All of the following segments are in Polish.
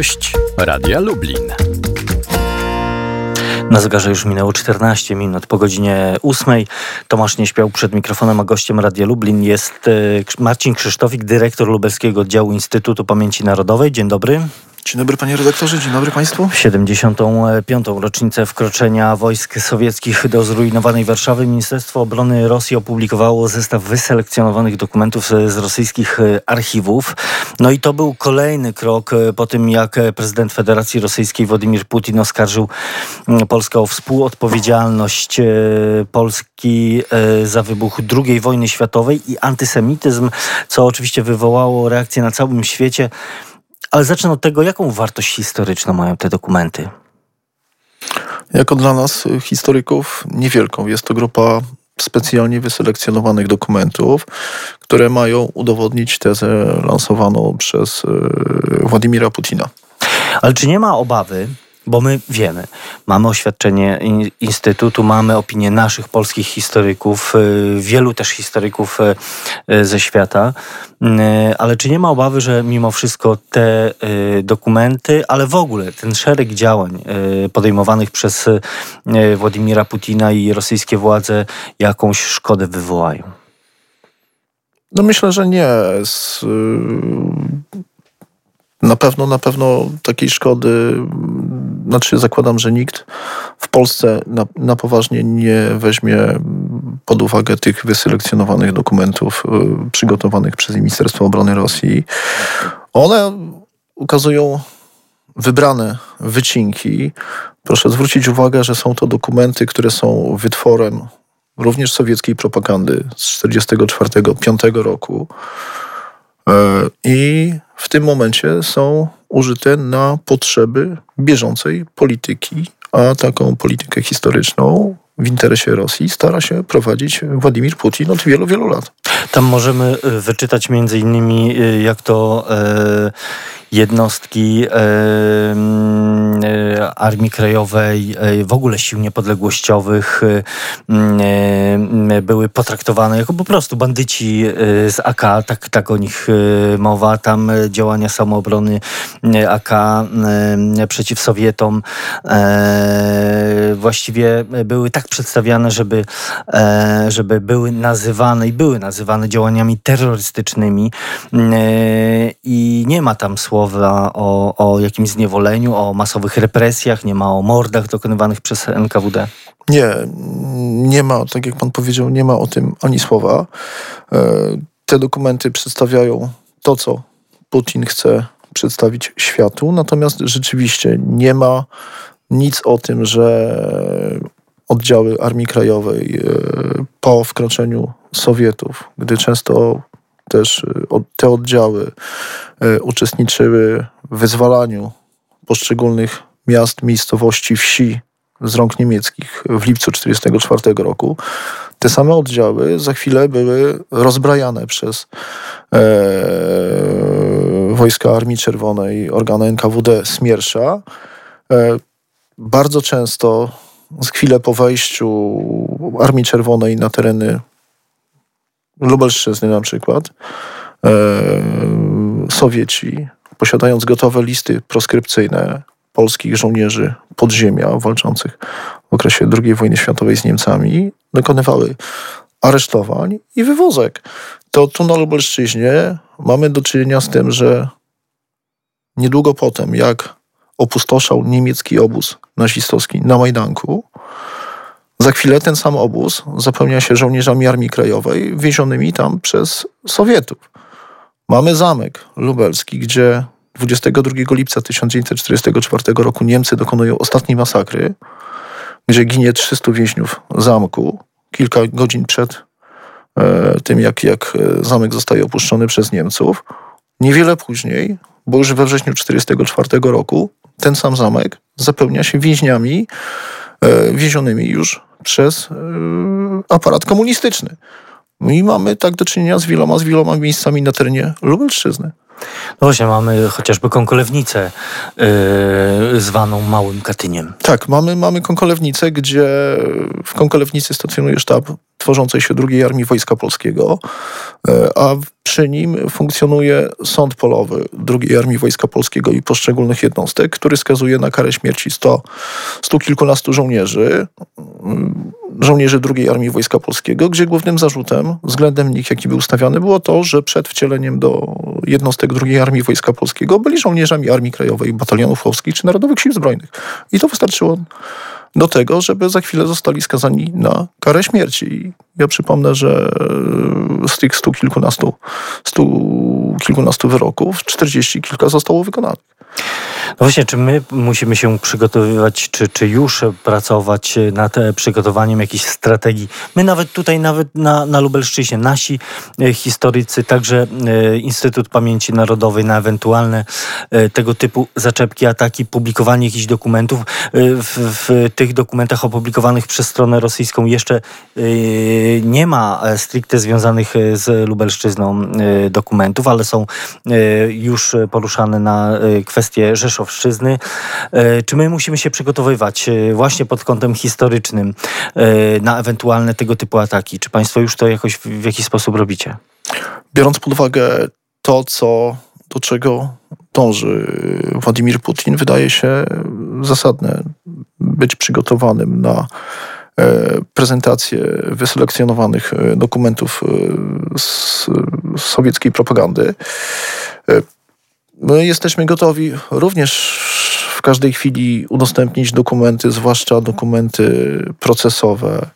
Gość Radia Lublin. Na zegarze już minęło 14 minut po godzinie 8. Tomasz nie śpiał przed mikrofonem, a gościem Radia Lublin jest e, Marcin Krzysztofik, dyrektor lubelskiego oddziału Instytutu Pamięci Narodowej. Dzień dobry. Dzień dobry panie redaktorze, dzień dobry państwu. 75. rocznicę wkroczenia wojsk sowieckich do zrujnowanej Warszawy Ministerstwo Obrony Rosji opublikowało zestaw wyselekcjonowanych dokumentów z rosyjskich e, archiwów. No i to był kolejny krok e, po tym, jak prezydent Federacji Rosyjskiej Władimir Putin oskarżył mm, Polskę o współodpowiedzialność e, Polski za wybuch II wojny światowej i antysemityzm, co oczywiście wywołało reakcję na całym świecie. Ale zacznę od tego, jaką wartość historyczną mają te dokumenty? Jako dla nas, y, historyków, niewielką. Jest to grupa specjalnie wyselekcjonowanych dokumentów, które mają udowodnić tezę lansowaną przez y, Władimira Putina. Ale czy nie ma obawy, bo my wiemy, mamy oświadczenie Instytutu, mamy opinię naszych polskich historyków, y, wielu też historyków y, y, ze świata, ale czy nie ma obawy, że mimo wszystko te dokumenty, ale w ogóle ten szereg działań podejmowanych przez Władimira Putina i rosyjskie władze jakąś szkodę wywołają? No myślę, że nie. Na pewno, na pewno takiej szkody, znaczy zakładam, że nikt w Polsce na, na poważnie nie weźmie pod uwagę tych wyselekcjonowanych dokumentów y, przygotowanych przez Ministerstwo Obrony Rosji. One ukazują wybrane wycinki. Proszę zwrócić uwagę, że są to dokumenty, które są wytworem również sowieckiej propagandy z 1944-1945 roku. E, I w tym momencie są użyte na potrzeby bieżącej polityki, a taką politykę historyczną w interesie Rosji stara się prowadzić Władimir Putin od wielu, wielu lat. Tam możemy y, wyczytać między innymi, y, jak to e, jednostki e, e, Armii Krajowej, e, w ogóle sił niepodległościowych były potraktowane jako po prostu bandyci z AK, tak, tak o nich mowa. Tam działania samoobrony AK przeciw Sowietom właściwie były tak przedstawiane, żeby, żeby były nazywane i były nazywane działaniami terrorystycznymi i nie ma tam słowa mowa o, o jakimś zniewoleniu, o masowych represjach, nie ma o mordach dokonywanych przez NKWD? Nie, nie ma, tak jak pan powiedział, nie ma o tym ani słowa. E, te dokumenty przedstawiają to, co Putin chce przedstawić światu, natomiast rzeczywiście nie ma nic o tym, że oddziały Armii Krajowej e, po wkroczeniu Sowietów, gdy często też y, te oddziały y, uczestniczyły w wyzwalaniu poszczególnych miast, miejscowości, wsi z rąk niemieckich w lipcu 1944 roku. Te same oddziały za chwilę były rozbrajane przez e, wojska Armii Czerwonej, organy NKWD Smiersza. E, bardzo często, z chwilę po wejściu Armii Czerwonej na tereny Lubelszczyzny na przykład, e, Sowieci, posiadając gotowe listy proskrypcyjne polskich żołnierzy podziemia walczących w okresie II wojny światowej z Niemcami, dokonywały aresztowań i wywozek. To tu na Lubelszczyźnie mamy do czynienia z tym, że niedługo potem, jak opustoszał niemiecki obóz nazistowski na Majdanku, za chwilę ten sam obóz zapełnia się żołnierzami Armii Krajowej wiezionymi tam przez Sowietów. Mamy zamek lubelski, gdzie 22 lipca 1944 roku Niemcy dokonują ostatniej masakry, gdzie ginie 300 więźniów zamku kilka godzin przed e, tym, jak, jak e, zamek zostaje opuszczony przez Niemców. Niewiele później, bo już we wrześniu 1944 roku, ten sam zamek zapełnia się więźniami wiezionymi już przez e, aparat komunistyczny. I mamy tak do czynienia z wieloma, z wieloma miejscami na terenie Lubelszczyzny. No właśnie, mamy chociażby konkolewnicę yy, zwaną Małym Katyniem. Tak, mamy, mamy konkolewnicę, gdzie w konkolewnicy stacjonuje sztab tworzącej się drugiej Armii Wojska Polskiego, e, a przy nim funkcjonuje sąd polowy drugiej Armii Wojska Polskiego i poszczególnych jednostek, który skazuje na karę śmierci sto, stu kilkunastu żołnierzy, mm, żołnierzy drugiej Armii Wojska Polskiego, gdzie głównym zarzutem względem nich, jaki był stawiany, było to, że przed wcieleniem do jednostek drugiej Armii Wojska Polskiego byli żołnierzami Armii Krajowej, Batalionów Chłopskich czy Narodowych Sił Zbrojnych. I to wystarczyło do tego, żeby za chwilę zostali skazani na karę śmierci. Ja przypomnę, że z tych stu kilkunastu, stu kilkunastu wyroków, czterdzieści kilka zostało wykonanych. No właśnie, czy my musimy się przygotowywać, czy, czy już pracować nad przygotowaniem jakichś strategii? My nawet tutaj, nawet na, na Lubelszczyźnie, nasi e, historycy, także e, Instytut Pamięci Narodowej na ewentualne e, tego typu zaczepki, ataki, publikowanie jakichś dokumentów. W, w tych dokumentach opublikowanych przez stronę rosyjską jeszcze nie ma stricte związanych z Lubelszczyzną dokumentów, ale są już poruszane na kwestie Rzeszowa E, czy my musimy się przygotowywać e, właśnie pod kątem historycznym e, na ewentualne tego typu ataki? Czy Państwo już to jakoś w jakiś sposób robicie? Biorąc pod uwagę to, co, do czego dąży Władimir Putin, wydaje się zasadne być przygotowanym na prezentację wyselekcjonowanych dokumentów z sowieckiej propagandy. My jesteśmy gotowi również w każdej chwili udostępnić dokumenty, zwłaszcza dokumenty procesowe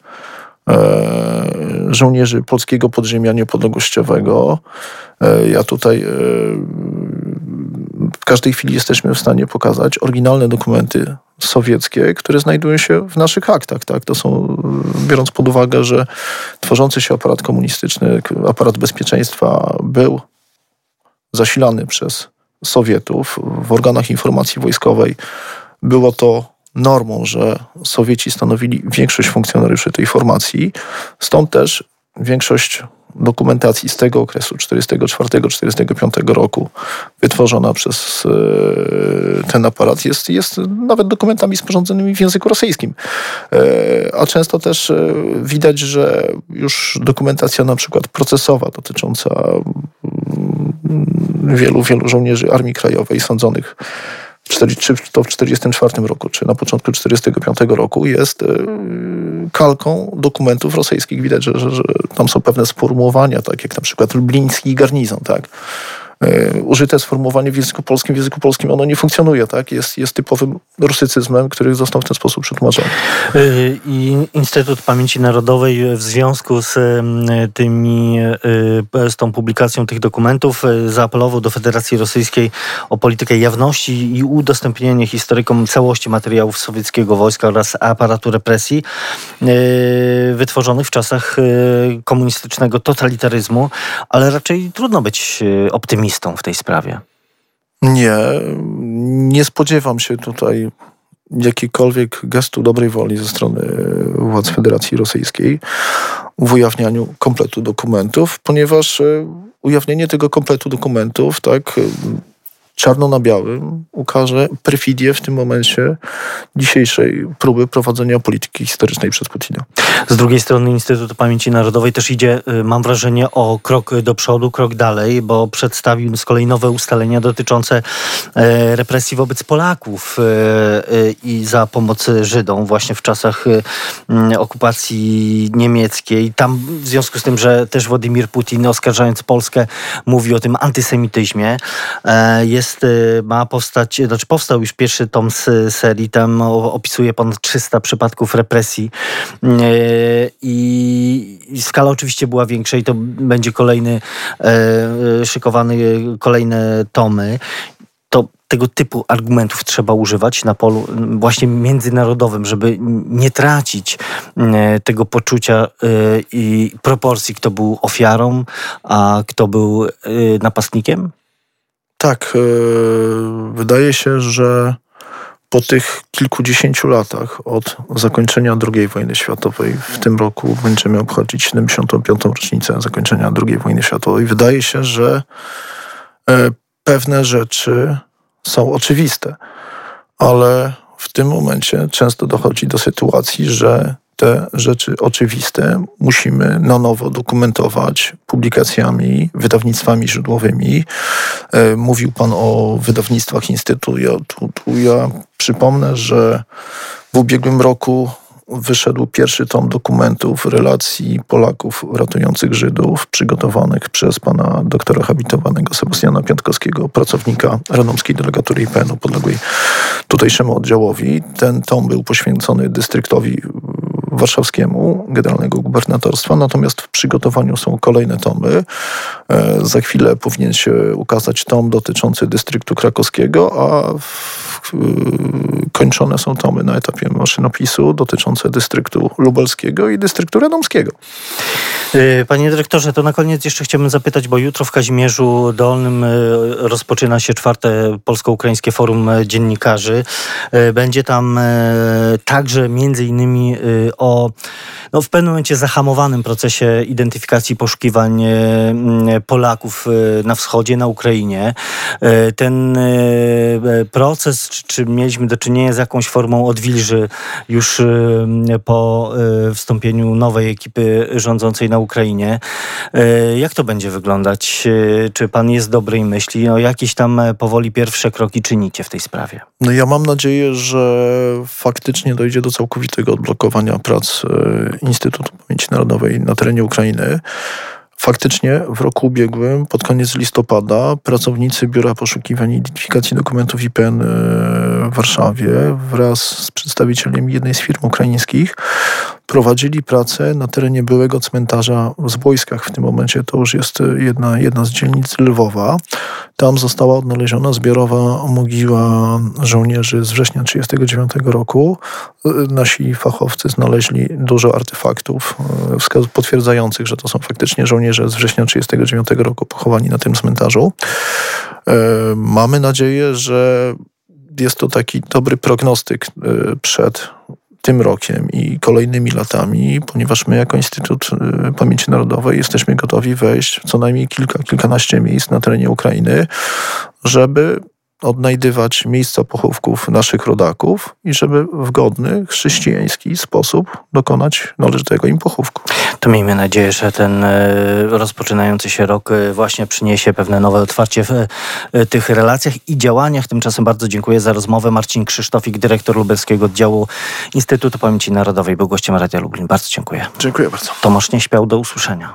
e, żołnierzy polskiego podziemia niepodległościowego. E, ja tutaj e, w każdej chwili jesteśmy w stanie pokazać oryginalne dokumenty sowieckie, które znajdują się w naszych aktach. Tak? To są, biorąc pod uwagę, że tworzący się aparat komunistyczny, aparat bezpieczeństwa był zasilany przez Sowietów w organach informacji wojskowej było to normą, że Sowieci stanowili większość funkcjonariuszy tej formacji. Stąd też większość dokumentacji z tego okresu 44-45 roku wytworzona przez e, ten aparat jest, jest nawet dokumentami sporządzonymi w języku rosyjskim. E, a często też e, widać, że już dokumentacja na przykład procesowa dotycząca wielu, wielu żołnierzy Armii Krajowej sądzonych czy to w 1944 roku, czy na początku 1945 roku jest e, kalką dokumentów rosyjskich. Widać, że, że, że tam są pewne sformułowania, tak jak na przykład lubliński garnizon, tak użyte sformułowanie w języku polskim, w języku polskim ono nie funkcjonuje, tak? Jest, jest typowym rusycyzmem, który został w ten sposób przetłumaczony. E, I Instytut Pamięci Narodowej w związku z tymi, e, z tą publikacją tych dokumentów zaapelował do Federacji Rosyjskiej o politykę jawności i udostępnienie historykom całości materiałów sowieckiego wojska oraz aparatu represji wytworzonych w czasach komunistycznego totalitaryzmu, ale raczej trudno być optymistą w tej sprawie? Nie, nie spodziewam się tutaj jakikolwiek gestu dobrej woli ze strony władz Federacji Rosyjskiej w ujawnianiu kompletu dokumentów, ponieważ e, ujawnienie tego kompletu dokumentów, tak, czarno na białym ukaże perfidię w tym momencie dzisiejszej próby prowadzenia polityki historycznej przez Putina. Z drugiej strony Instytut Pamięci Narodowej też idzie, y, mam wrażenie, o krok do przodu, krok dalej, bo przedstawił z kolei nowe ustalenia dotyczące e, represji wobec Polaków e, e, i za pomoc Żydom właśnie w czasach okupacji niemieckiej. Tam w związku z tym, że też Władimir Putin oskarżając Polskę mówi o tym antysemityzmie, jest jest, y, ma powstać, znaczy powstał już pierwszy tom z serii, tam opisuje ponad 300 przypadków represji. Y, i skala oczywiście była większa i to będzie kolejny, e, szykowany kolejne tomy. To tego typu argumentów trzeba używać na polu właśnie międzynarodowym, żeby nie tracić e, tego poczucia e, i proporcji, kto był ofiarą, a kto był napastnikiem? Tak, e, wydaje się, że po tych kilkudziesięciu latach od zakończenia II wojny światowej, w tym roku będziemy obchodzić 75. rocznicę zakończenia II wojny światowej, wydaje się, że e, pewne rzeczy są oczywiste, ale w tym momencie często dochodzi do sytuacji, że te rzeczy oczywiste musimy na nowo dokumentować publikacjami, wydawnictwami źródłowymi. E, mówił Pan o wydawnictwach Instytutu. Tu ja przypomnę, że w ubiegłym roku wyszedł pierwszy tom dokumentów relacji Polaków ratujących Żydów, przygotowanych przez pana doktora habilitowanego Sebastiana Piątkowskiego, pracownika radomskiej delegatury IPN-u podległej tutejszemu oddziałowi. Ten tom był poświęcony dystryktowi warszawskiemu, generalnego gubernatorstwa, natomiast w przygotowaniu są kolejne tomy. E, za chwilę powinien się ukazać tom dotyczący dystryktu krakowskiego, a w kończone są tomy na etapie maszynopisu dotyczące dystryktu lubelskiego i dystryktu radomskiego. Y, panie dyrektorze, to na koniec jeszcze chciałbym zapytać, bo jutro w Kazimierzu Dolnym y, rozpoczyna się czwarte Polsko-Ukraińskie Forum Dziennikarzy. Y, będzie tam także między innymi o no, w pewnym momencie zahamowanym procesie identyfikacji poszukiwań Polaków na wschodzie, na Ukrainie. Ten proces, czy mieliśmy do czynienia z jakąś formą odwilży już po wstąpieniu nowej ekipy rządzącej na Ukrainie. E, jak to będzie wyglądać? E, czy pan jest dobrej myśli? No, jakieś tam e, powoli pierwsze kroki czynicie w tej sprawie? No ja mam nadzieję, że faktycznie dojdzie do całkowitego odblokowania prac Instytutu Pamięci Narodowej na terenie Ukrainy. Faktycznie w roku ubiegłym, pod koniec listopada, pracownicy Biura Poszukiwań i Identyfikacji Dokumentów IPN w Warszawie wraz z przedstawicielami jednej z firm ukraińskich prowadzili pracę na terenie byłego cmentarza w Zbojskach. W tym momencie to już jest jedna, jedna z dzielnic Lwowa. Tam została odnaleziona zbiorowa mogiła żołnierzy z września 1939 roku. Nasi fachowcy znaleźli dużo artefaktów e, potwierdzających, że to są faktycznie żołnierze z września 1939 roku pochowani na tym cmentarzu. E, mamy nadzieję, że jest to taki dobry prognostyk e, przed tym rokiem i kolejnymi latami, ponieważ my jako Instytut y, Pamięci Narodowej jesteśmy gotowi wejść w co najmniej kilka, kilkanaście miejsc na terenie Ukrainy, żeby odnajdywać miejsca pochówków naszych rodaków i żeby w godny, chrześcijański sposób dokonać należytego im pochówku. To miejmy nadzieję, że ten e, rozpoczynający się rok e, właśnie przyniesie pewne nowe otwarcie w e, tych relacjach i działaniach. Tymczasem bardzo dziękuję za rozmowę. Marcin Krzysztofik, dyrektor lubelskiego oddziału Instytutu Pamięci Narodowej, był gościem Radia Lublin. Bardzo dziękuję. Dziękuję bardzo. Tomasz nie śpiał do usłyszenia.